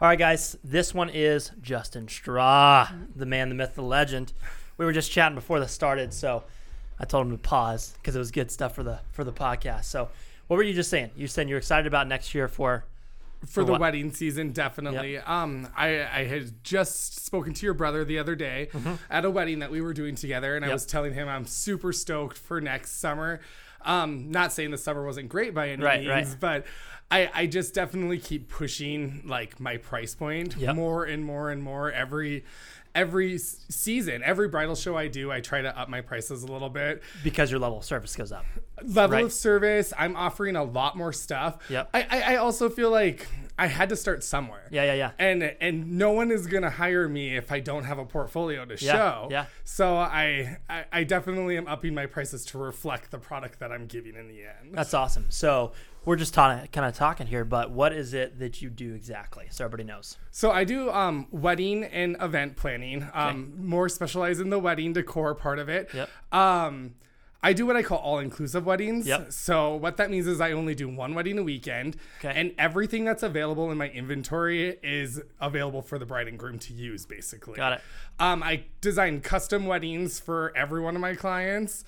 All right, guys, this one is Justin Straw, the man, the myth, the legend. We were just chatting before this started, so I told him to pause because it was good stuff for the for the podcast. So, what were you just saying? You said you're excited about next year for for the what? wedding season definitely um i i had just spoken to your brother the other day at a wedding that we were doing together and i Mm-hmm. Was telling him i'm super stoked for next summer um not saying the summer wasn't great by any Right, means right. but i i just definitely keep pushing like my price point Yep. more and more and more every every season every bridal show i do i try to up my prices a little bit because your level of service goes up? level Right. of service i'm offering a lot more stuff Yep. I, I i also feel like i had to start somewhere Yeah, yeah, yeah. and and no one is gonna hire me if I don't have a portfolio to Yeah, show. yeah. So I, I I definitely am upping my prices to reflect the product that I'm giving in the end. That's awesome. So we're just kind of talking here, but what is it that you do exactly, so everybody knows? So I do um, wedding and event planning. Um, more specialized in the wedding decor part of it. Yep. Um, I do what I call all inclusive weddings. Yep. So what that means is I only do one wedding a weekend, Okay. and everything that's available in my inventory is available for the bride and groom to use. Basically. Got it. Um, I design custom weddings for every one of my clients.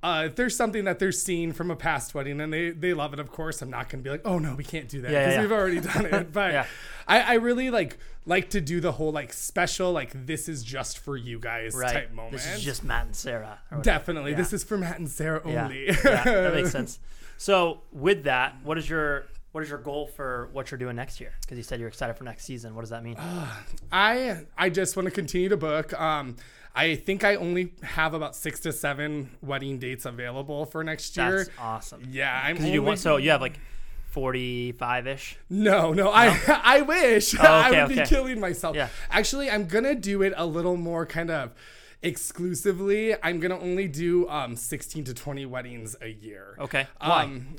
Uh, if there's something that they're seeing from a past wedding and they, they love it, of course, I'm not going to be like, oh no, we can't do that because yeah, yeah. we've already done it. But Yeah. I, I really like like to do the whole like special, like this is just for you guys Right. type moment. This is just Matt and Sarah. Definitely. This is for Matt and Sarah only. yeah, that makes sense. So with that, what is your what is your goal for what you're doing next year? Because you said you're excited for next season. What does that mean? I I just want to continue to book. Um, I think I only have about six to seven wedding dates available for next year. That's awesome. yeah, I'm Because you do one, so you have like 45 ish. No, no, I I wish Oh, I okay, would be killing myself. Yeah. Actually, I'm gonna do it a little more kind of exclusively. I'm gonna only do um 16 to 20 weddings a year. Okay. Why? Um,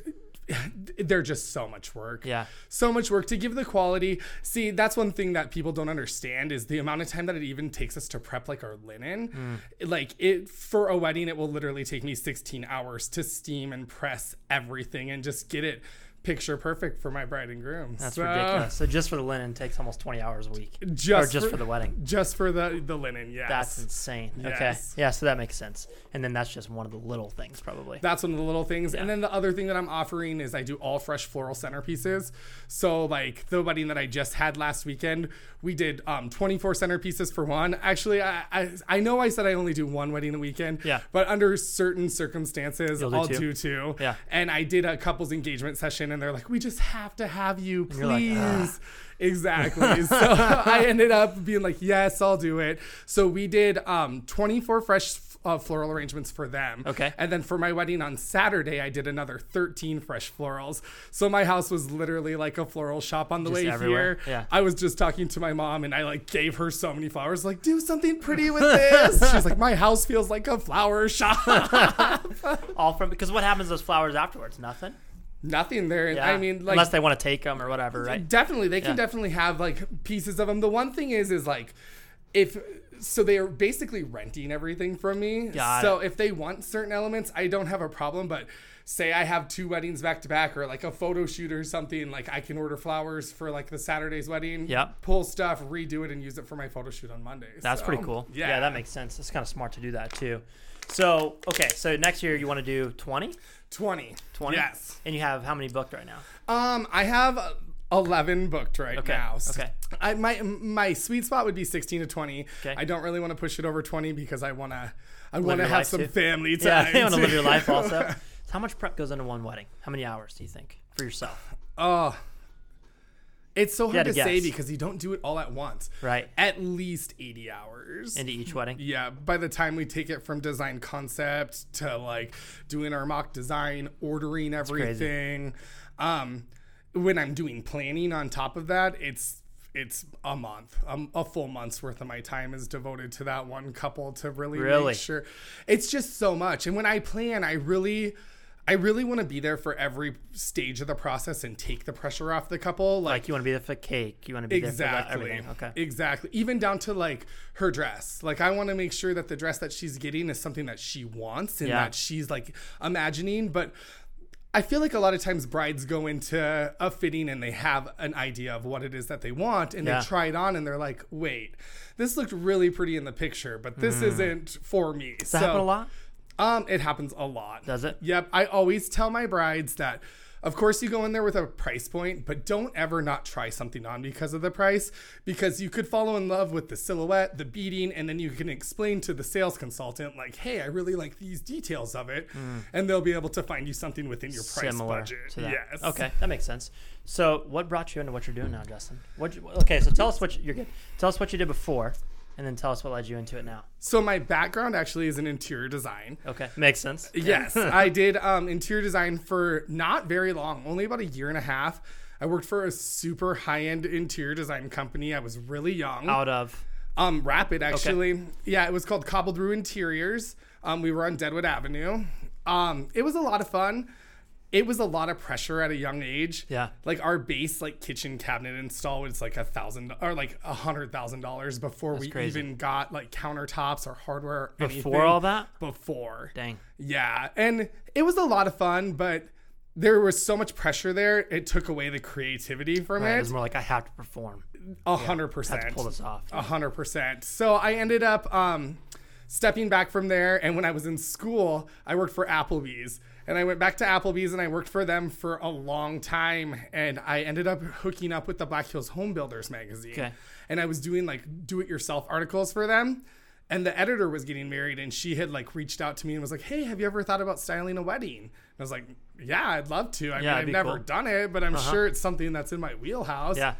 they're just so much work. Yeah. So much work to give the quality. See, that's one thing that people don't understand is the amount of time that it even takes us to prep like our linen. Hmm. Like it for a wedding, it will literally take me 16 hours to steam and press everything and just get it picture perfect for my bride and groom. That's So, ridiculous. So just for the linen takes almost 20 hours a week. Just or just for- for, the wedding. Just for the the linen, yes. That's insane. Okay. Yeah, so that makes sense. And then that's just one of the little things probably. That's one of the little things. And then the other thing that I'm offering is I do all fresh floral centerpieces. So like the wedding that I just had last weekend, we did um, 24 centerpieces for one. Actually, I, I I know I said I only do one wedding a weekend. Yeah. But under certain circumstances, do I'll two. do two. Yeah. And I did a couples engagement session, and they're like, "We just have to have you, like, please." "Ah." Exactly. so I ended up being like, "Yes, I'll do it." So we did um, 24 fresh. Uh, floral arrangements for them. Okay. And then for my wedding on Saturday, I did another 13 fresh florals. So my house was literally like a floral shop on the Just way everywhere? here. Yeah. I was just talking to my mom and I like gave her so many flowers, like, do something pretty with this. She's like, my house feels like a flower shop. All from because what happens to those flowers afterwards? Nothing. Nothing there. Yeah. I mean, like, unless they want to take them or whatever, right? Definitely, they can Yeah. definitely have like pieces of them. The one thing is, is like, if so, they are basically renting everything from me. Got so if they want certain elements, I don't have a problem. But say I have two weddings back to back, or like a photo shoot or something, like I can order flowers for like the Saturday's wedding. Yep. Pull stuff, redo it, and use it for my photo shoot on Monday. That's So, pretty cool. Yeah, Yeah. that makes sense. It's kind of smart to do that too. So okay, so next year you want to do twenty. 20? Yes. And you have how many booked right now? Um, I have uh, eleven booked right Okay, now. okay. I my my sweet spot would be sixteen to twenty. Okay. I don't really want to push it over twenty because I wanna I wanna have some too. family Yeah, time. you want to live your life also. So how much prep goes into one wedding? How many hours do you think for yourself? Oh, it's so hard to to say because you don't do it all at once. Right. At least eighty hours. Into each wedding? yeah, by the time we take it from design concept to like doing our mock design, ordering everything, um, when I'm doing planning on top of that, it's it's a month, um, a full month's worth of my time is devoted to that one couple to really, Really? make sure. It's just so much, and when I plan, I really. I really want to be there for every stage of the process and take the pressure off the couple. Like, Like you want to be there for cake, you want to be there for Exactly. everything. Okay. Exactly. Even down to like her dress. Like I want to make sure that the dress that she's getting is something that she wants and Yeah. that she's like imagining. But I feel like a lot of times brides go into a fitting and they have an idea of what it is that they want and Yeah. they try it on and they're like, wait, this looked really pretty in the picture, but this mm. isn't for me. Does that happen a lot? Um, it happens a lot. Does it? Yep. I always tell my brides that of course you go in there with a price point, but don't ever not try something on because of the price because you could fall in love with the silhouette, the beading, and then you can explain to the sales consultant like, "Hey, I really like these details of it." And they'll be able to find you something within your price. Similar budget. to that. Yes. Okay, that makes sense. So, what brought you into what you're doing now, Justin? What? Okay, so tell us what you're good. Tell us what you did before, and then tell us what led you into it now. So my background actually is in interior design. Okay, makes sense. Yes, I did um, interior design for not very long, only about a year and a half. I worked for a super high end interior design company. I was really young. Out of Um, Rapid actually. Yeah, it was called Cobbled Rue Interiors. Um, we were on Deadwood Avenue. Um, it was a lot of fun. It was a lot of pressure at a young age. Yeah. Like our base like kitchen cabinet install was like a thousand or like a hundred thousand dollars before we crazy. even got like countertops or hardware. Or before anything. all that. Before. Dang. Yeah, and it was a lot of fun, but there was so much pressure there. It took away the creativity from Right, it it. was more like I have to perform. A hundred percent. pull this off. A hundred percent. So I ended up um, stepping back from there, and when I was in school, I worked for Applebee's, and I went back to Applebee's, and I worked for them for a long time, and I ended up hooking up with the Black Hills Home Builders magazine, Okay. and I was doing like do-it-yourself articles for them. And the editor was getting married, and she had like reached out to me and was like, "Hey, have you ever thought about styling a wedding?" And I was like, "Yeah, I'd love to. I mean, Yeah, it'd I've never cool. Uh-huh. done it, but I'm sure it's something that's in my wheelhouse." Yeah.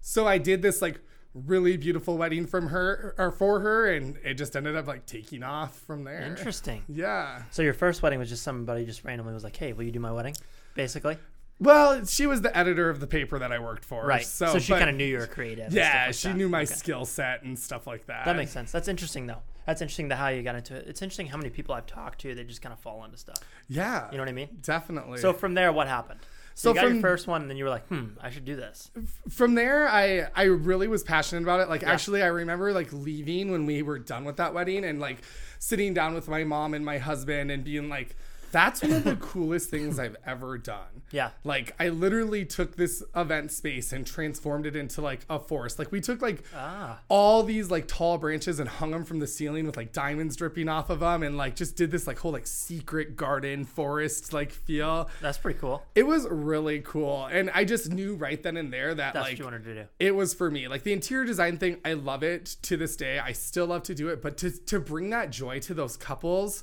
So I did this like really beautiful wedding from her or for her, and it just ended up like taking off from there. Interesting. Yeah. So your first wedding was just somebody just randomly was like, "Hey, will you do my wedding?" Basically. Well, she was the editor of the paper that I worked for. Right. So, So, she kind of knew you were creative. Yeah, like she that. knew my Okay. skill set and stuff like that. That makes sense. That's interesting though. That's interesting to how you got into it. It's interesting how many people I've talked to that just kind of fall into stuff. Yeah. You know what I mean? Definitely. So from there, what happened? So, So you got your first one, and then you were like, "Hmm, I should do this." from there I I really was passionate about it. Like actually I remember like leaving when we were done with that wedding and like sitting down with my mom and my husband and being like that's one of the coolest things I've ever done. Yeah. Like I literally took this event space and transformed it into like a forest. Like we took like Ah. all these like tall branches and hung them from the ceiling with like diamonds dripping off of them and like just did this like whole like secret garden forest like feel. That's pretty cool. It was really cool. And I just knew right then and there that That's like what you wanted to do. it was for me. Like the interior design thing, I love it to this day. I still love to do it, but to to bring that joy to those couples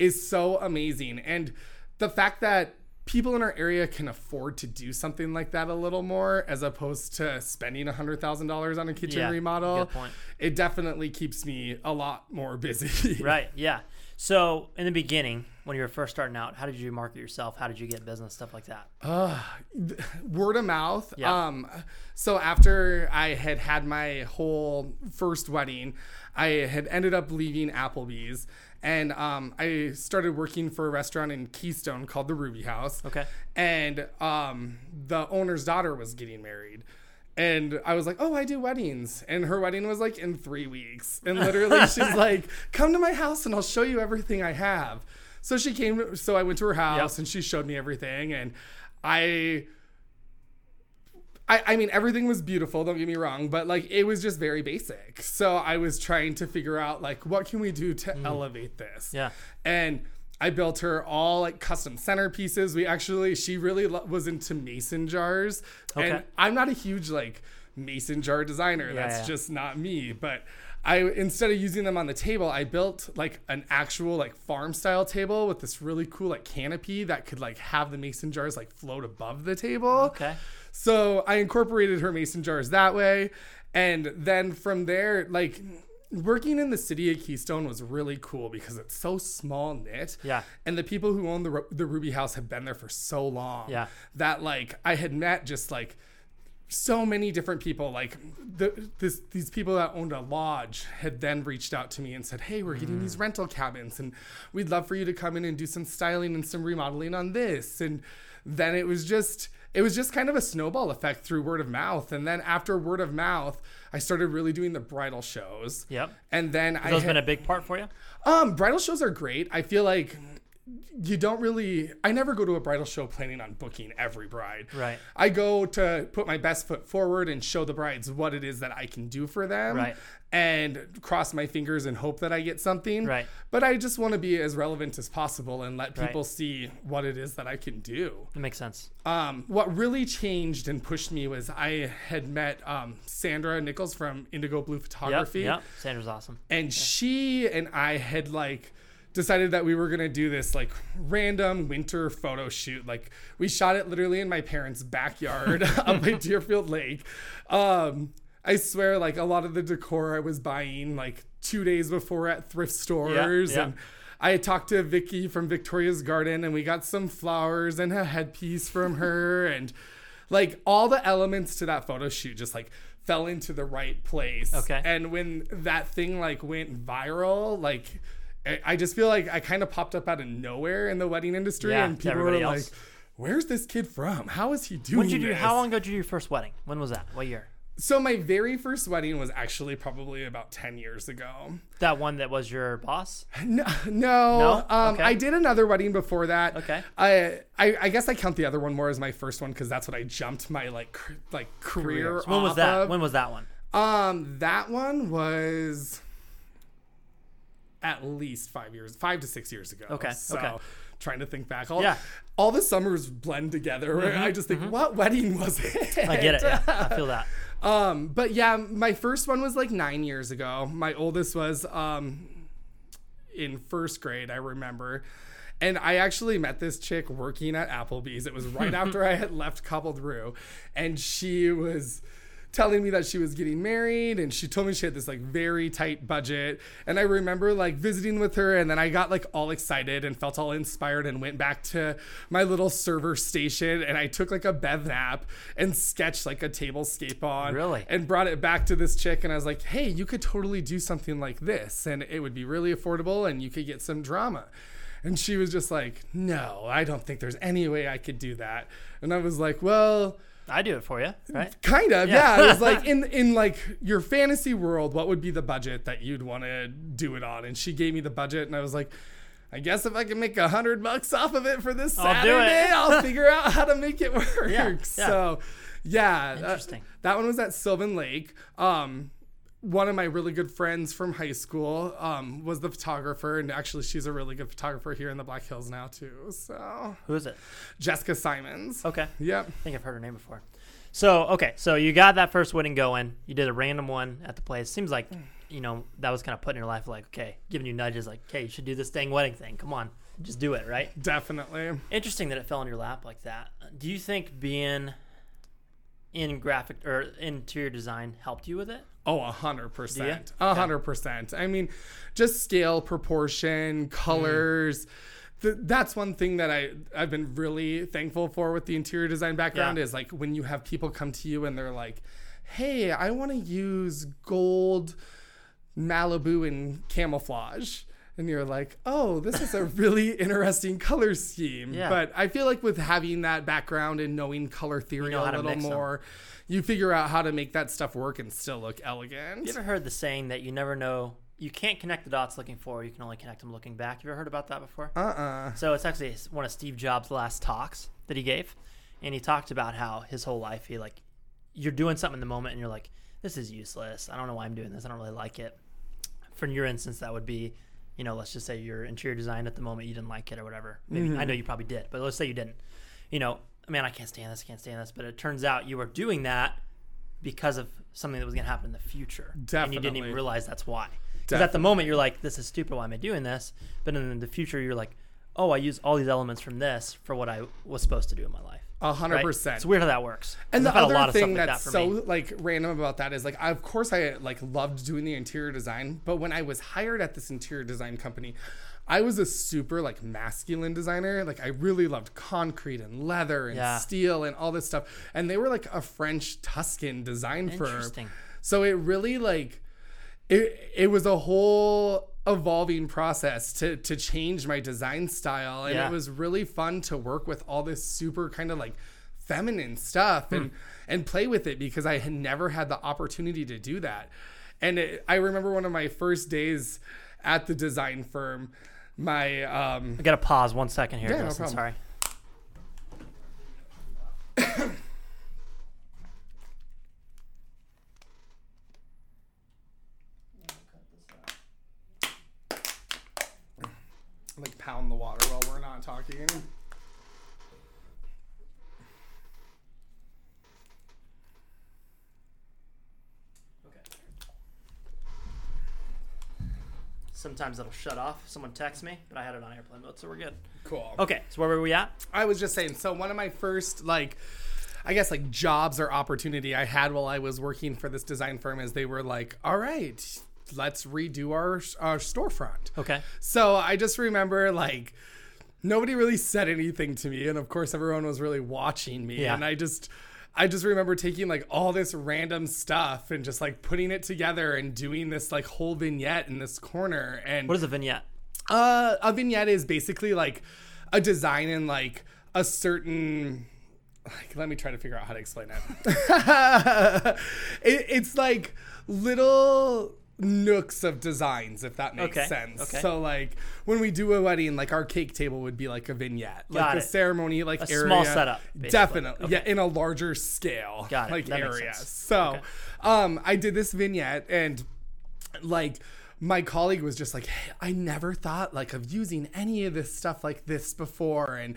is so amazing. And the fact that people in our area can afford to do something like that a little more as opposed to spending a hundred thousand dollars on a kitchen Yeah, remodel it definitely keeps me a lot more busy Right. Yeah. So in the beginning, when you were first starting out, how did you market yourself? How did you get business? Stuff like that. word of mouth. Yeah. Um, so after I had had my whole first wedding, I had ended up leaving Applebee's, and um, I started working for a restaurant in Keystone called the Ruby House. Okay. And um, the owner's daughter was getting married. And I was like, oh, I do weddings. And her wedding was like in three weeks. And literally, she's like, come to my house and I'll show you everything I have. So she came, so I went to her house Yep. and she showed me everything. And I, I, I mean, everything was beautiful, don't get me wrong, but like it was just very basic. So I was trying to figure out, like, what can we do to elevate this? Mm. Yeah. And I built her all like custom centerpieces. We actually, she really lo- was into mason jars. Okay. And I'm not a huge like mason jar designer. Yeah, That's yeah. just not me. But I, instead of using them on the table, I built like an actual like farm style table with this really cool like canopy that could like have the mason jars like float above the table. Okay. So I incorporated her mason jars that way. And then from there, like working in the city of Keystone was really cool because it's so small knit. Yeah. And the people who own the, the Ruby House have been there for so long. Yeah. That like I had met just like so many different people like the, this, these people that owned a lodge had then reached out to me and said hey we're getting these rental cabins and we'd love for you to come in and do some styling and some remodeling on this and then it was just it was just kind of a snowball effect through word of mouth and then after word of mouth i started really doing the bridal shows Yep. and then i Those had- been a big part for you. um, bridal shows are great. I feel like you don't really I never go to a bridal show planning on booking every bride. Right. I go to put my best foot forward and show the brides what it is that I can do for them. Right. And cross my fingers and hope that I get something. Right. But I just want to be as relevant as possible and let Right. people see what it is that I can do. That makes sense. Um, what really changed and pushed me was I had met um, Sandra Nichols from Indigo Blue. Photography Yep. Sandra's awesome. and she and I had like decided that we were gonna do this like random winter photo shoot. Like we shot it literally in my parents' backyard up by Deerfield Lake. Um, I swear, like a lot of the decor I was buying like two days before at thrift stores yeah. and. I talked to Vicky from Victoria's Garden and we got some flowers and a headpiece from her and like all the elements to that photo shoot just like fell into the right place. Okay. And when that thing like went viral, like I- just feel like I kind of popped up out of nowhere in the wedding industry Yeah, and people were everybody like, "Where's this kid from? How is he doing When did you do? this?" How long ago did you do your first wedding? When was that? What year? So my very first wedding was actually probably about 10 years ago. That one that was your boss. No, no. No? Um, Okay. I did another wedding before that. Okay. I, I I guess I count the other one more as my first one because that's what I jumped my like cr- like career. When was that? of. When was that one? Um, that one was at least five years, five to six years ago. Okay, So okay. trying to think back. All, Yeah. Mm-hmm, all the summers blend together. where I just think, what wedding was it? I get it. Yeah, I feel that. Um, but yeah, my first one was like nine years ago. My oldest was um in first grade, I remember. And I actually met this chick working at Applebee's. It was right after I had left Cobbled Rue. And she was telling me that she was getting married and she told me she had this like very tight budget. And i remember like visiting with her and then i got like all excited and felt all inspired and went back to my little server station and i took like a bev nap and sketched like a tablescape on Really? and brought it back to this chick and i was like hey you could totally do something like this and it would be really affordable and you could get some drama. And she was just like no i don't think there's any way i could do that. And i was like well I do it for you, right? kind of Yeah. yeah, it was like in in like your fantasy world what would be the budget that you'd want to do it on and she gave me the budget and i was like i guess if i can make a hundred bucks off of it for this I'll saturday i'll figure out how to make it work Yeah, yeah. so yeah that- Interesting. that one was at sylvan lake um one of my really good friends from high school um, was the photographer, and actually, she's a really good photographer here in the Black Hills now too. So, Who is it? Jessica Simons. Okay. Yep. I think I've heard her name before. So okay, so you got that first wedding going. You did a random one at the place. Seems like you know that was kind of put in your life, like okay, giving you nudges, like okay, you should do this dang wedding thing. Come on, just do it, right? Definitely. Interesting that it fell in your lap like that. Do you think being in graphic or interior design helped you with it? Oh, a hundred percent. A hundred percent. I mean, just scale, proportion, mm. colors. Th- that's one thing that I I've been really thankful for with the interior design background Yeah. is like when you have people come to you and they're like, "Hey, I want to use gold Malibu and camouflage." And you're like, oh, this is a really interesting color scheme. Yeah. But I feel like with having that background and knowing color theory know a little mix 'em. You figure out how to make that stuff work and still look elegant. You ever heard the saying that you never know, you can't connect the dots looking forward, you can only connect them looking back? You ever heard about that before? Uh-uh. So it's actually one of Steve Jobs' last talks that he gave, and he talked about how his whole life he like, you're doing something in the moment, and you're like, this is useless. I don't know why I'm doing this. I don't really like it. For your instance, that would be, you know, let's just say your interior design at the moment you didn't like it or whatever. Maybe I mm-hmm. know you probably did, but let's say you didn't. You know, man, I can't stand this. I can't stand this. But it turns out you were doing that because of something that was going to happen in the future, and you didn't even realize that's why. Because at the moment you're like, this is stupid. Why am I doing this? But in the future you're like, oh, I use all these elements from this for what I was supposed to do in my life. A hundred percent. It's weird how that works. And the I've a lot other thing like that's that so me. like random about that is like, I, of course, I like loved doing the interior design, but when I was hired at this interior design company, I was a super like masculine designer. Like I really loved concrete and leather and Yeah. steel and all this stuff. And they were like a French Tuscan design firm. So it really like it it was a whole evolving process to to change my design style and Yeah. it was really fun to work with all this super kind of like feminine stuff and hmm. and play with it because I had never had the opportunity to do that. And it, I remember one of my first days at the design firm my um I gotta pause one second here, Yeah, no Justin. problem. Sorry. like pound the water while we're not talking. Sometimes it'll shut off. Someone texts me, but I had it on airplane mode, so we're good. Cool. Okay, so where were we at? I was just saying, so one of my first like I guess like jobs or opportunity I had while I was working for this design firm is they were like, "All right, let's redo our our storefront." Okay. So I just remember like nobody really said anything to me, and of course everyone was really watching me, Yeah. and I just. I just remember taking like all this random stuff and just like putting it together and doing this like whole vignette in this corner. And What is a vignette? uh, a vignette is basically like a design in like a certain. Like, let me try to figure out how to explain it. it it's like little nooks of designs, if that makes Okay, sense. okay. So, like when we do a wedding, like our cake table would be like a vignette, like Got the it. ceremony, like A area. small setup, basically. definitely, Okay. yeah, in a larger scale, Got it. like That area. So, um, I did this vignette and like my colleague was just like hey, i never thought like of using any of this stuff like this before and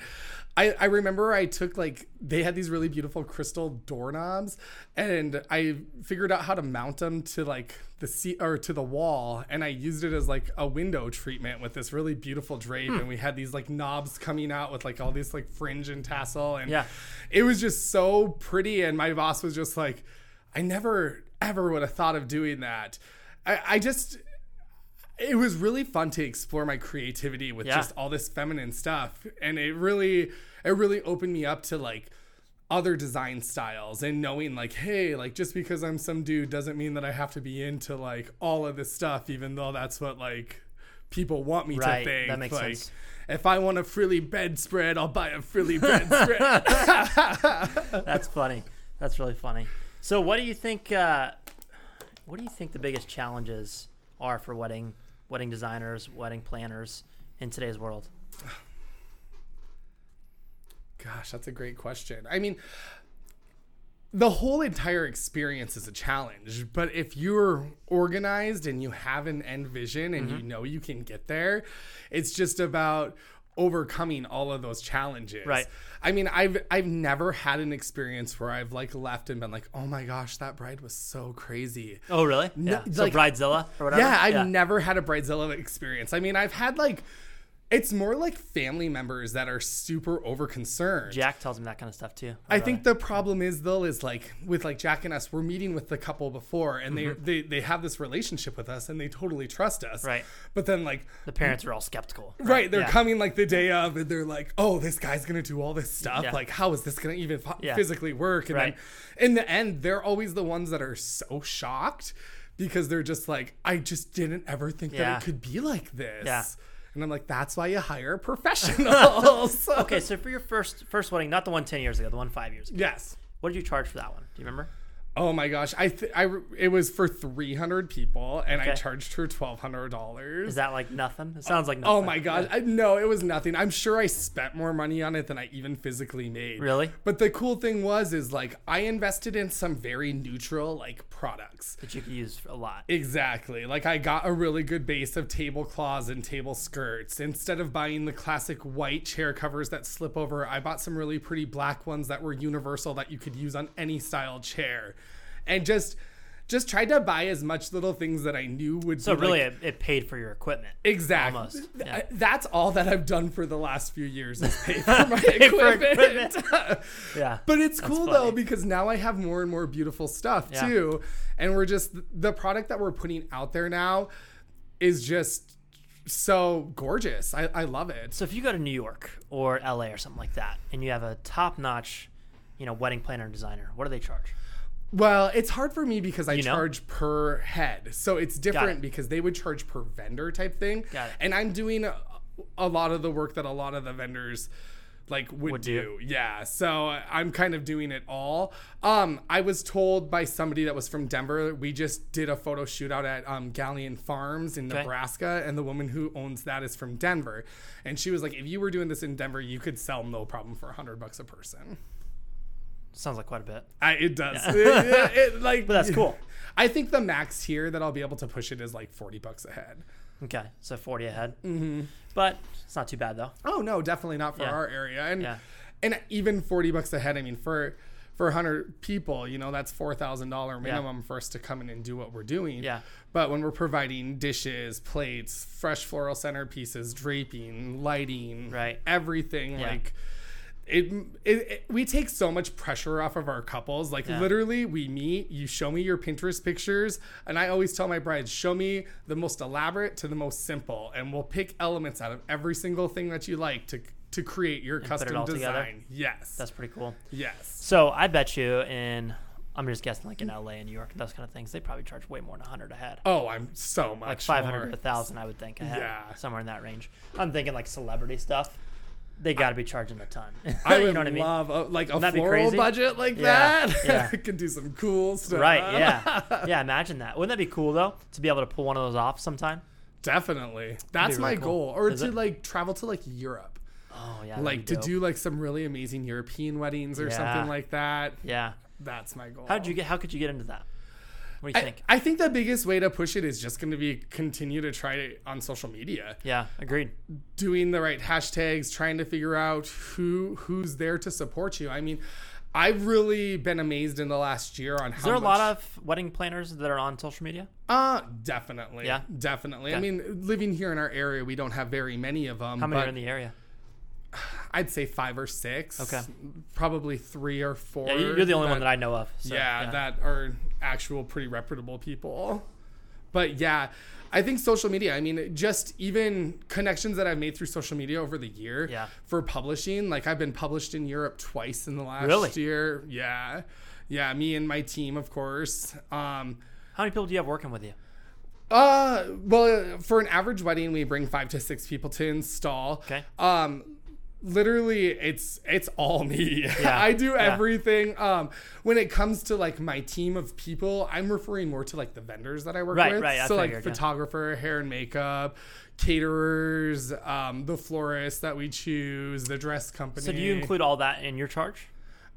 I, I remember i took like they had these really beautiful crystal doorknobs and i figured out how to mount them to like the seat or to the wall and i used it as like a window treatment with this really beautiful drape Hmm. and we had these like knobs coming out with like all these like fringe and tassel and Yeah. it was just so pretty and my boss was just like i never ever would have thought of doing that i, I just it was really fun to explore my creativity with Yeah. just all this feminine stuff and it really it really opened me up to like other design styles and knowing like hey like just because i'm some dude doesn't mean that i have to be into like all of this stuff even though that's what like people want me Right, to think that makes like sense. if i want a frilly bedspread i'll buy a frilly bedspread That's funny. That's really funny. So, what do you think? Uh, what do you think the biggest challenges are for wedding wedding designers, wedding planners in today's world? Gosh, that's a great question. I mean, the whole entire experience is a challenge, but if you're organized and you have an end vision and Mm-hmm. you know you can get there, it's just about overcoming all of those challenges. Right. I mean, I've I've never had an experience where I've like left and been like, "Oh my gosh, that bride was so crazy." Oh, really? yeah. So, like- Bridezilla or whatever. Yeah, I've never had a bridezilla experience. I mean, I've had like it's more like family members that are super over concerned. Jack tells me that kind of stuff too. I think the problem is though is like with like Jack and us, we're meeting with the couple before, and they they they have this relationship with us, and they totally trust us. Mm-hmm. Right. But then like the parents are all skeptical. right, they're Yeah. coming like the day of, and they're like, oh, this guy's gonna do all this stuff. Yeah. Like, how is this gonna even po- Yeah. physically work? And Right. then in the end, they're always the ones that are so shocked because they're just like, I just didn't ever think that it could be like this. And I'm like, that's why you hire professionals. Okay, so for your first first wedding, not the one 10 years ago, the one five years ago. yes. What did you charge for that one? Do you remember? Oh my gosh, I th- I it was for 300 people and I charged her $1200. Is that like nothing? It sounds like nothing. Oh my god. I, no, it was nothing. I'm sure I spent more money on it than I even physically made. Really? But the cool thing was is like I invested in some very neutral like products. That you could use a lot. Exactly. Like I got a really good base of tablecloths and table skirts. Instead of buying the classic white chair covers that slip over, I bought some really pretty black ones that were universal that you could use on any style chair. And just just tried to buy as much little things that I knew would So be really, like, it, it paid for your equipment. Exactly. Almost, yeah. That's all that I've done for the last few years is pay for my for equipment. Yeah. but it's cool though because now I have more and more beautiful stuff Yeah. too, and we're just the product that we're putting out there now is just so gorgeous. I, I love it. So if you go to New York or LA or something like that, and you have a top-notch, you know, wedding planner and designer, what do they charge? Well, it's hard for me because I You know? charge per head. So it's different it. because they would charge per vendor type thing. Got it. And I'm doing a, a lot of the work that a lot of the vendors like would, Would do. do. Yeah. So uh, I'm kind of doing it all. Um, I was told by somebody that was from Denver. We just did a photo shoot out at um, Galleon Farms in Okay. Nebraska, and the woman who owns that is from Denver. And she was like, if you were doing this in Denver, you could sell no problem for a hundred bucks a person. Sounds like quite a bit. I, it does. It- it- it, like, But that's cool. I think the max here that I'll be able to push it is like forty bucks a head. Okay, so 40 ahead. Mm-hmm. But it's not too bad though. Oh no, definitely not for Yeah. our area. And Yeah. and even forty bucks a head. I mean, for for hundred people, you know, that's four thousand dollar minimum for us to come in and do what we're doing. Yeah. But when we're providing dishes, plates, fresh floral centerpieces, draping, lighting, Right. everything Yeah. like. It, it, it we take so much pressure off of our couples like Yeah. literally we meet you show me your pinterest pictures and i always tell my brides show me the most elaborate to the most simple and we'll pick elements out of every single thing that you like to to create your it custom all together? design yes That's pretty cool. yes So I bet you in, I'm just guessing like in LA and New York and those kind of things, they probably charge way more than 100 a head. oh i'm so much like 500 more. to 1000 I would think. Yeah. Somewhere in that range. I'm thinking like celebrity stuff. They got to be charging a ton. I you know what I mean? love a, like a that be floral crazy? budget like Yeah, that. yeah. I could do some cool stuff. Right, yeah. Yeah, imagine that. Wouldn't that be cool though to be able to pull one of those off sometime? Definitely. That's really my cool. goal. Or Is to it? like travel to like Europe. Oh, yeah. that'd like be to dope. do like some really amazing European weddings or Yeah. something like that. Yeah. That's my goal. How did you get how could you get into that? What do you I, think? I think the biggest way to push it is just going to be continue to try it on social media, Yeah, agreed. doing the right hashtags, trying to figure out who who's there to support you. I mean, I've really been amazed in the last year on how Is there a much, lot of wedding planners that are on social media? Uh, definitely. Yeah? Definitely. I mean, living here in our area, we don't have very many of them. How many are in the area? I'd say five or six. Okay. Probably three or four. Yeah, you- you're the only one that I know of. So, yeah, that are actual pretty reputable people. But yeah, I think social media, I mean, just even connections that I've made through social media over the year Yeah. for publishing. Like I've been published in Europe twice in the last Really? year. Yeah. Yeah, me and my team, of course. Um, How many people do you have working with you? uh, well, for an average wedding, we bring five to six people to install. Okay. Um, literally, it's it's all me. Yeah, I do yeah. everything. Um, when it comes to like my team of people, I'm referring more to like the vendors that I work Right, with. right, I So like figured, yeah. photographer, hair and makeup, caterers, um, the florist that we choose, the dress company. So do you include all that in your charge?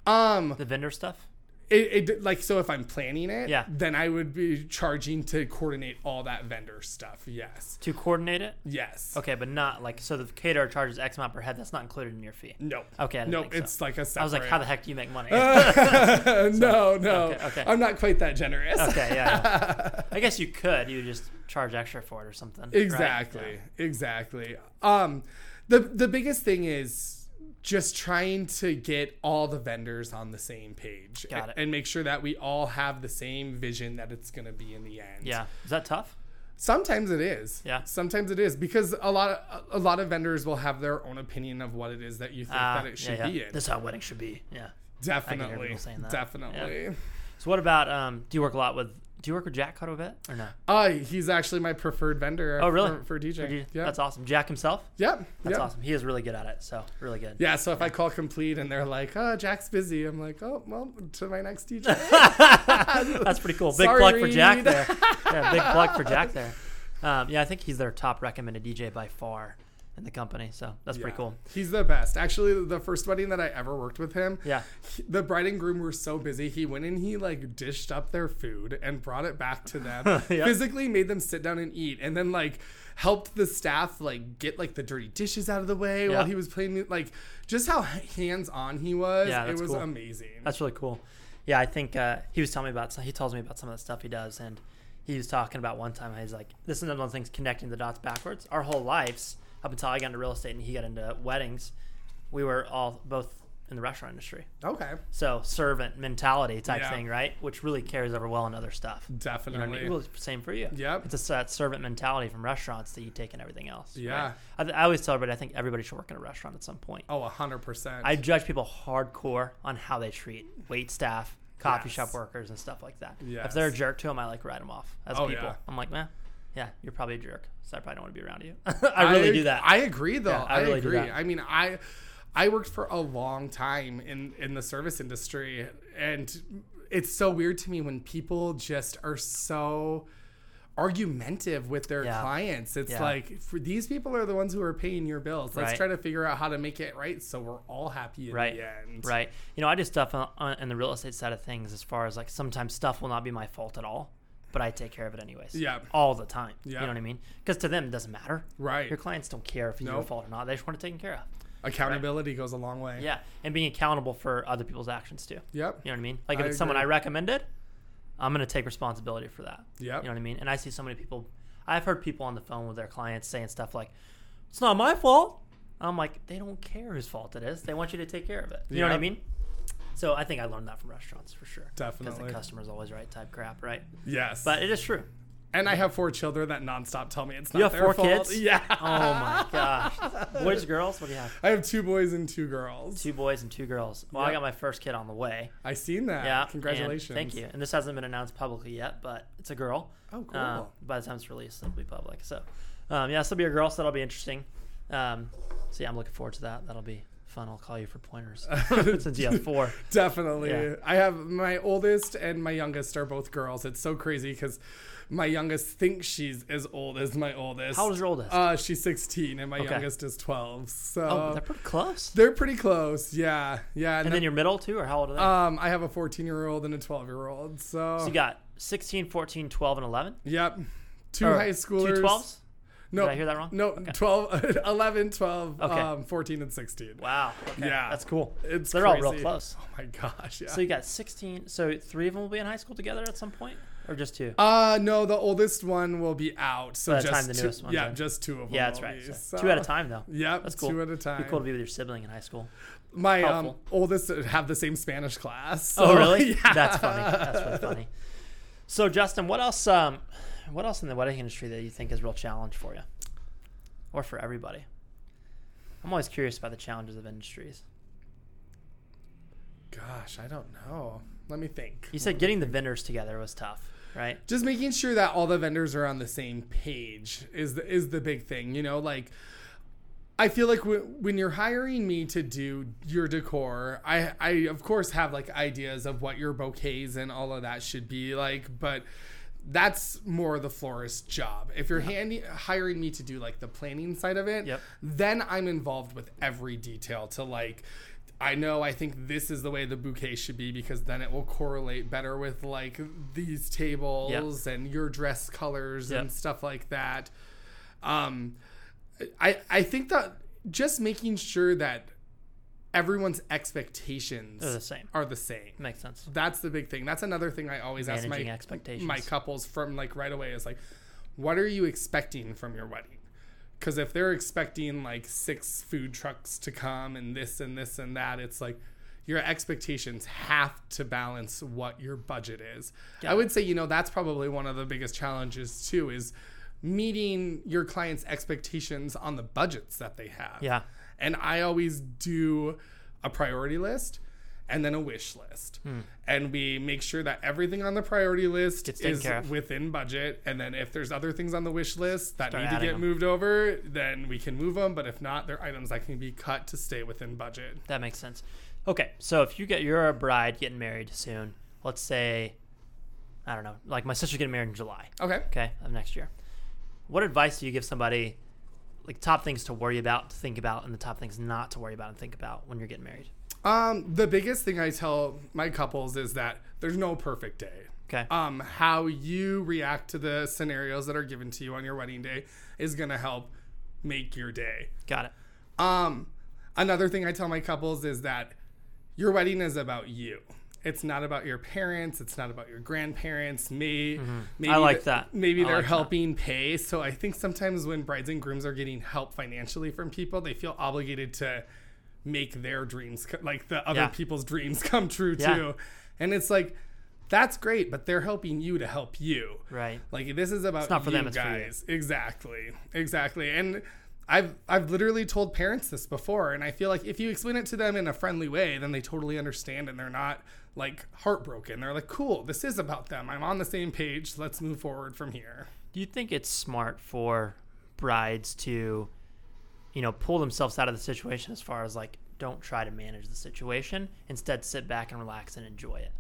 um The vendor stuff? It, it like so if I'm planning it, Yeah. then I would be charging to coordinate all that vendor stuff. Yes. To coordinate it? Yes. Okay, but not like so the caterer charges X amount per head. That's not included in your fee. No. Okay, No, so. it's like a separate. I was like, how the heck do you make money? no, no. Okay, okay. I'm not quite that generous. okay, yeah, yeah. I guess you could. You just charge extra for it or something. right? exactly. Exactly. Um the the biggest thing is just trying to get all the vendors on the same page Got it. and make sure that we all have the same vision that it's going to be in the end. Yeah. Is that tough? Sometimes it is. Yeah. Sometimes it is because a lot of a lot of vendors will have their own opinion of what it is that you think Ah, that it should yeah, yeah. be in. This is how wedding should be. Yeah. Definitely. people saying that. Definitely. So what about um? Do you work a lot with? Do you work with Jack bit or no? Uh, he's actually my preferred vendor. Oh, really? For, for DJ. Yeah. That's awesome. Jack himself. Yep. That's yep. awesome. He is really good at it. So really good. Yeah, so if I call complete and they're like, "Oh, Jack's busy," I'm like, "Oh, well, to my next DJ." That's pretty cool. Big Sorry, plug for Jack there. Yeah, big plug for Jack there. Um, yeah, I think he's their top recommended DJ by far in the company. So that's pretty cool. He's the best. Actually, the first wedding that I ever worked with him, Yeah. he- the bride and groom were so busy. He went and he like dished up their food and brought it back to them. Yep. Physically made them sit down and eat, and then like helped the staff like get like the dirty dishes out of the way while he was playing. Like just how hands on he was. Yeah, it was cool. amazing. That's really cool. Yeah, I think uh, he was telling me about. some- He tells me about some of the stuff he does, and he was talking about one time. He's like, "This is another one of those things connecting the dots backwards. Our whole lives, up until I got into real estate and he got into weddings, we were all both in the restaurant industry. okay, So servant mentality type Yeah. thing, right? Which really carries over well in other stuff. You know I definitely. mean? Well, same for you. Yep. It's a that servant mentality from restaurants that you take in everything else. right? Yeah. I, I always tell everybody I think everybody should work in a restaurant at some point. Oh, a hundred percent. I judge people hardcore on how they treat wait staff, coffee Yes. shop workers, and stuff like that. Yeah. If they're a jerk to them, I like write them off as Oh, people. yeah. I'm like, man, yeah, you're probably a jerk, so I probably don't want to be around you. I really do that. I agree, though. Yeah, I I, really do agree. I mean, I, I worked for a long time in in the service industry, and it's so weird to me when people just are so argumentative with their Yeah. clients. It's Yeah. like for these people are the ones who are paying your bills. Let's Right. try to figure out how to make it right so we're all happy in Right. the end. Right. You know, I do stuff on, on, in the real estate side of things as far as like sometimes stuff will not be my fault at all, but I take care of it anyways. Yeah. All the time. Yeah. You know what I mean? Because to them, it doesn't matter. Right. Your clients don't care if it's your fault or not. They just want it taken care of. Accountability goes a long way. Yeah. And being accountable for other people's actions too. Yep. You know what I mean? Like if I it's someone I recommended, I'm going to take responsibility for that. Yeah. You know what I mean? And I see so many people, I've heard people on the phone with their clients saying stuff like, it's not my fault. I'm like, they don't care whose fault it is. They want you to take care of it. You know what I mean? So I think I learned that from restaurants for sure. Definitely. Because the customer's always right type crap, right? Yes. But it is true. and I have four children that nonstop tell me it's not You have their four fault. kids? Yeah. Oh my gosh. Boys, girls? What do you have? I have two boys and two girls. Two boys and two girls. Well, I got my first kid on the way. I seen that. Yeah. Congratulations. Thank you. And this hasn't been announced publicly yet, but it's a girl. Oh, cool. Uh, by the time it's released, it'll be public. So, um, yeah, this will be a girl, so that'll be interesting. Um, so, yeah, I'm looking forward to that. That'll be fun. I'll call you for pointers since you have four. Definitely. Yeah. I have my oldest and my youngest are both girls. It's so crazy because my youngest thinks she's as old as my oldest. How old is your oldest? Uh, she's 16 and my Okay. youngest is 12. So oh, they're pretty close. they're pretty close. Yeah. Yeah. And then your middle, too, or how old are they? um, I have a 14 year old and a 12 year old. So, so, you got 16, 14, 12, and 11? yep. Two Or high schoolers. Two 12s? No, Did I hear that wrong? No, Okay. 12, 11, 12, Okay. um, 14, and 16. Wow. Okay. Yeah. That's cool. It's They're all real close. Oh my gosh. Yeah. So, you got 16. So, three of them will be in high school together at some point? Or just two? Uh no, the oldest one will be out. So By the just time the two, newest one's yeah, in. just two of them. yeah, that's right. be. So So- two at a time, though. Yep, That's cool. Two at a time. Be cool to be with your sibling in high school. My um, oldest have the same Spanish class. Oh, really? Yeah. That's funny. That's really funny. So, Justin, what else? Um, what else in the wedding industry that you think is a real challenge for you, or for everybody? I'm always curious about the challenges of industries. Gosh, I don't know. Let me think. You said getting the vendors together was tough, right? Just making sure that all the vendors are on the same page is the is the big thing. You know, like I feel like w- when you're hiring me to do your decor, I I of course have like ideas of what your bouquets and all of that should be like, but that's more the florist's job. If you're handy, hiring me to do like the planning side of it, Yep. then I'm involved with every detail to like I know I think this is the way the bouquet should be because then it will correlate better with like these tables and your dress colors Yep. and stuff like that. Um I I think that just making sure that everyone's expectations They're the same. are the same. Makes sense. That's the big thing. That's another thing I always ask my expectations. my couples from like right away is like, what are you expecting from your wedding? Because if they're expecting like six food trucks to come and this and this and that, it's like your expectations have to balance what your budget is. Got I it. would say, you know, that's probably one of the biggest challenges too is meeting your clients' expectations on the budgets that they have. Yeah. And I always do a priority list and then a wish list. And we make sure that everything on the priority list Hmm. Is within budget. And then if there's other things on the wish list that Start need to get them. moved over, then we can move them. But if not, they're items that can be cut to stay within budget. That makes sense. Okay, so if you get you're a bride getting married soon, let's say, I don't know, like my sister's getting married in July. Okay. okay, of next year. What advice do you give somebody, like top things to worry about, to think about, and the top things not to worry about and think about when you're getting married? Um, the biggest thing I tell my couples is that there's no perfect day. Okay. um, how you react to the scenarios that are given to you on your wedding day is to help make your day. Got it. Um, another thing I tell my couples is that your wedding is about you. It's not about your parents. It's not about your grandparents. Me, maybe Mm-hmm. I like that. Maybe I they're like that. helping pay. So I think sometimes when brides and grooms are getting help financially from people, they feel obligated to make their dreams, like the other Yeah. people's dreams, come true Yeah. too. And it's like, that's great, but they're helping you to help you. Right. Like this is about not for you them, it's for you. guys. Exactly. Exactly. And I've I've literally told parents this before and I feel like if you explain it to them in a friendly way, then they totally understand and they're not like heartbroken. They're like, "Cool, this is about them. I'm on the same page. Let's move forward from here." Do you think it's smart for brides to, you know, pull themselves out of the situation as far as like don't try to manage the situation. Instead, sit back and relax and enjoy it.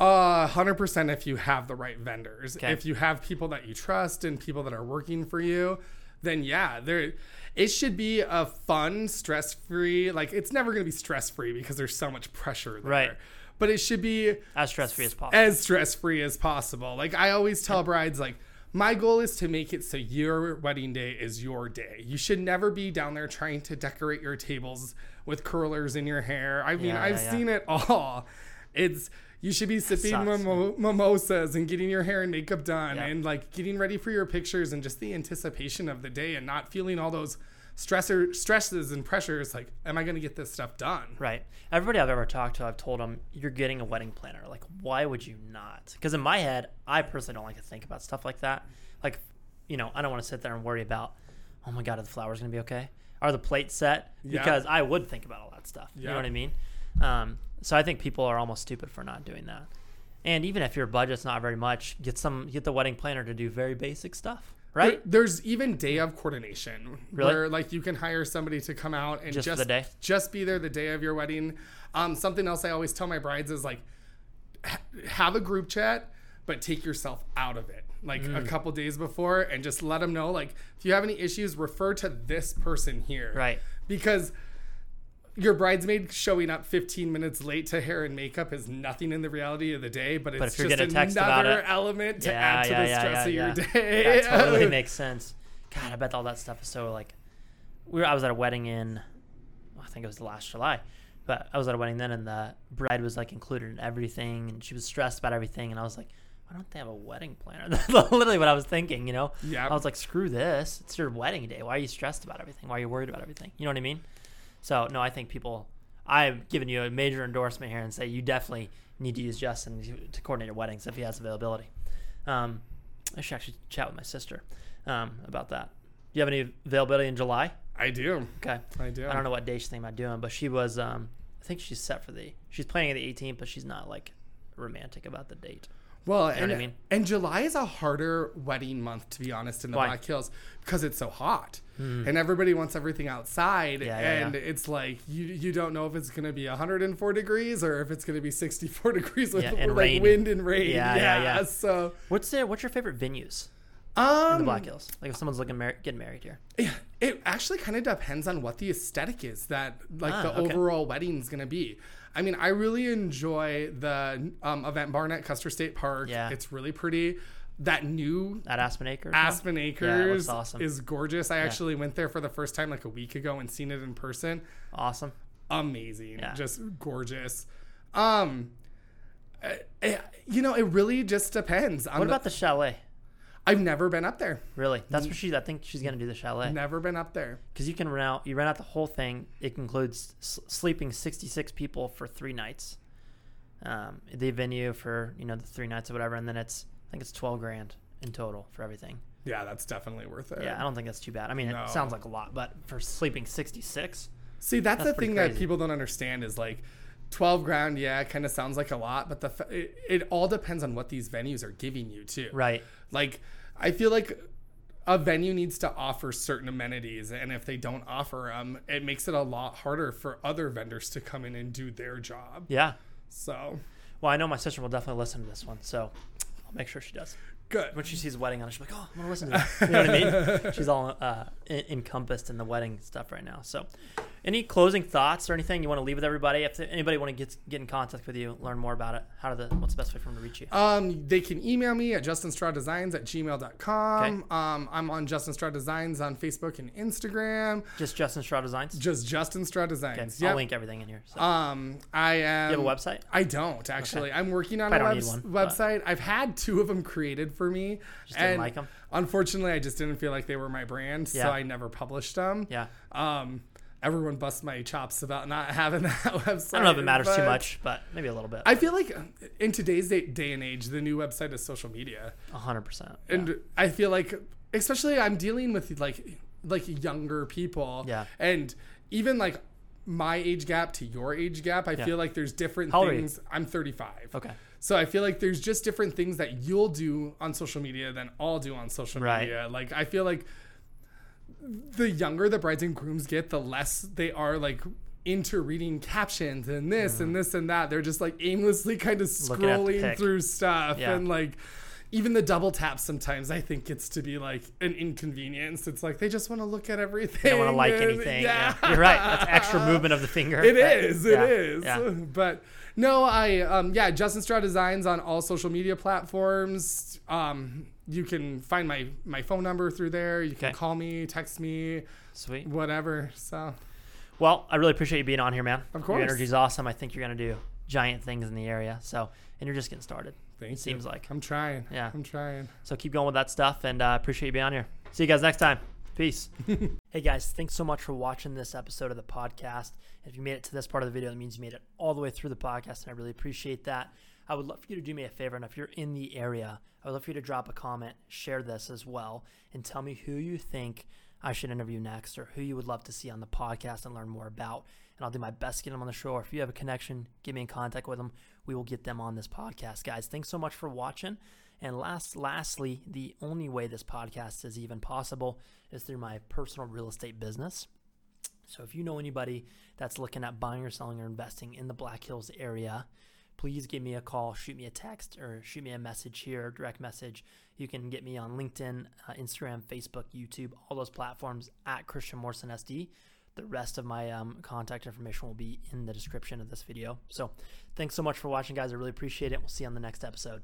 Uh, hundred percent. If you have the right vendors, Okay. if you have people that you trust and people that are working for you, then yeah, there. It should be a fun, stress-free. Like it's never going to be stress-free because there's so much pressure there. Right. But it should be As stress free as possible. as stress-free as possible. Like I always tell brides, like my goal is to make it so your wedding day is your day. You should never be down there trying to decorate your tables with curlers in your hair. I mean, Yeah, I've yeah, yeah. seen it all. It's you should be sipping mimo- mimosas and getting your hair and makeup done Yeah. and like getting ready for your pictures and just the anticipation of the day and not feeling all those stressor stresses and pressures like am I going to get this stuff done? Right. Everybody I've ever talked to, I've told them, you're getting a wedding planner. Like, why would you not? Because in my head, I personally don't like to think about stuff like that. Like, you know, I don't want to sit there and worry about, oh my God, are the flowers going to be okay? Are the plates set? Yeah. Because I would think about all that stuff. You know what I mean? Um, so I think people are almost stupid for not doing that. And even if your budget's not very much, get some get the wedding planner to do very basic stuff, right? There- there's even day of coordination Really? where like you can hire somebody to come out and Just just the day? just be there the day of your wedding. Um, something else I always tell my brides is like ha- have a group chat, but take yourself out of it like a Mm. couple days before and just let them know like if you have any issues, refer to this person here, Right. Because your bridesmaid showing up 15 minutes late to hair and makeup is nothing in the reality of the day, but it's if you're just text another it- element to Yeah, add to yeah, the yeah, stress yeah, of your yeah. day. That totally makes sense. God, I bet all that stuff is so like. We were, I was at a wedding in, I think it was the last July, but I was at a wedding then, and the bride was like included in everything, and she was stressed about everything, and I was like, why don't they have a wedding planner? That's literally what I was thinking, you know. Yeah. I was like, screw this. It's your wedding day. Why are you stressed about everything? Why are you worried about everything? You know what I mean? So no, I think people. I've given you a major endorsement here and say you definitely need to use Justin to- coordinate your weddings if he has availability. Um, I should actually chat with my sister um, about that. Do you have any availability in July? I do. Okay. I do. I don't know what day she's thinking about doing, but she was. Um, I think she's set for the. She's planning the 18th, but she's not like romantic about the date. Well, what and, I mean? and July is a harder wedding month, to be honest, in the Why? Black Hills because it's so hot. And everybody wants everything outside. Yeah, and yeah. it's like you you don't know if it's going to be 104 degrees or if it's going to be 64 degrees with like rain. wind and rain. Yeah, yeah, yeah. So, What's the, What's your favorite venues um, in the Black Hills? Like if someone's looking mar- getting married here. Yeah, it actually kind of depends on what the aesthetic is that like Ah, the okay. overall wedding's gonna be. I mean, I really enjoy the um, event barn at Custer State Park. Yeah. it's really pretty. That new At Aspen Acres. Aspen Acres awesome. is gorgeous. I actually went there for the first time like a week ago and seen it in person. Awesome. Amazing, Yeah. just gorgeous. Um, eh, eh, you know, it really just depends. What the- about the chalet? I've never been up there. Really? That's what she. I think she's gonna do the chalet Never been up there. because you can rent out. You rent out the whole thing. It includes s- sleeping 66 people for three nights. Um, the venue for you know the three nights or whatever, and then it's I think it's 12 grand in total for everything. Yeah, that's definitely worth it. Yeah, I don't think that's too bad. I mean, No. it sounds like a lot, but for sleeping 66, See, that's, That's the pretty thing that crazy. people don't understand is like 12 grand, yeah, kind of sounds like a lot, but the it, it all depends on what these venues are giving you too. right? Like I feel like a venue needs to offer certain amenities and if they don't offer them, it makes it a lot harder for other vendors to come in and do their job. Yeah. So, Well, I know my sister will definitely listen to this one, so I'll make sure she does. good. When she sees a wedding on it, she's like, "Oh, I'm gonna listen to that." You know what I mean? She's all uh, en- encompassed in the wedding stuff right now. So, any closing thoughts or anything you want to leave with everybody? If anybody want to get get in contact with you, learn more about it, how do the what's the best way for them to reach you? Um, they can email me at justinstrawdesigns at gmail.com. Um, I'm on Justin Straw Designs on Facebook and Instagram. Just Justin Straw Designs. Just Justin Straw Okay, Designs. I'll link everything in here. So. Um, I am. you have a website? I don't actually. I'm working on I a need one, website. I've had two of them created for me, Just didn't like 'em? unfortunately, I just didn't feel like they were my brand, Yeah. so I never published them. Yeah. Um, everyone busts my chops about not having that website. I don't know if it matters too much, but maybe a little bit. I feel like uh, in today's day, day and age, the new website is social media, hundred percent. and I feel like, especially, I'm dealing with like like younger people, Yeah. and even like. My age gap to your age gap, I Yeah. feel like there's different How things. I'm 35. Okay. So I feel like there's just different things that you'll do on social media than I'll do on social Right. media. Like I feel like the younger the brides and grooms get, the less they are like into reading captions and this and this and that. They're just like aimlessly kind of Mm. Looking at the scrolling through stuff Yeah. and like even the double tap sometimes I think gets to be like an inconvenience. It's like they just want to look at everything. They don't want to like anything. Yeah. You're right. That's extra movement of the finger. It That- is. It yeah, is. yeah. But no, I um yeah, Justin Straw Designs on all social media platforms. Um, you can find my my phone number through there. You can Okay. call me, text me, Sweet. whatever. So Well, I really appreciate you being on here, man. Of course, Your energy's awesome. I think you're going to do giant things in the area. So, and you're just getting started. thank Seems you. like. I'm trying. Yeah. I'm trying. So keep going with that stuff and uh, appreciate you being on here. See you guys next time. Peace. hey guys, thanks so much for watching this episode of the podcast. If you made it to this part of the video, that means you made it all the way through the podcast, and I really appreciate that. I would love for you to do me a favor, and if you're in the area, I would love for you to drop a comment, share this as well, and tell me who you think I should interview next or who you would love to see on the podcast and learn more about. And I'll do my best to get them on the show. Or if you have a connection, get me in contact with them. We will get them on this podcast, guys. Thanks so much for watching. And last, lastly, the only way this podcast is even possible is through my personal real estate business. So if you know anybody that's looking at buying or selling or investing in the Black Hills area, please give me a call, shoot me a text, or shoot me a message here, direct message. You can get me on LinkedIn, uh, Instagram, Facebook, YouTube, all those platforms at Christian Morrison SD. The rest of my um, contact information will be in the description of this video. So thanks so much for watching, guys. I really appreciate it. We'll see you on the next episode.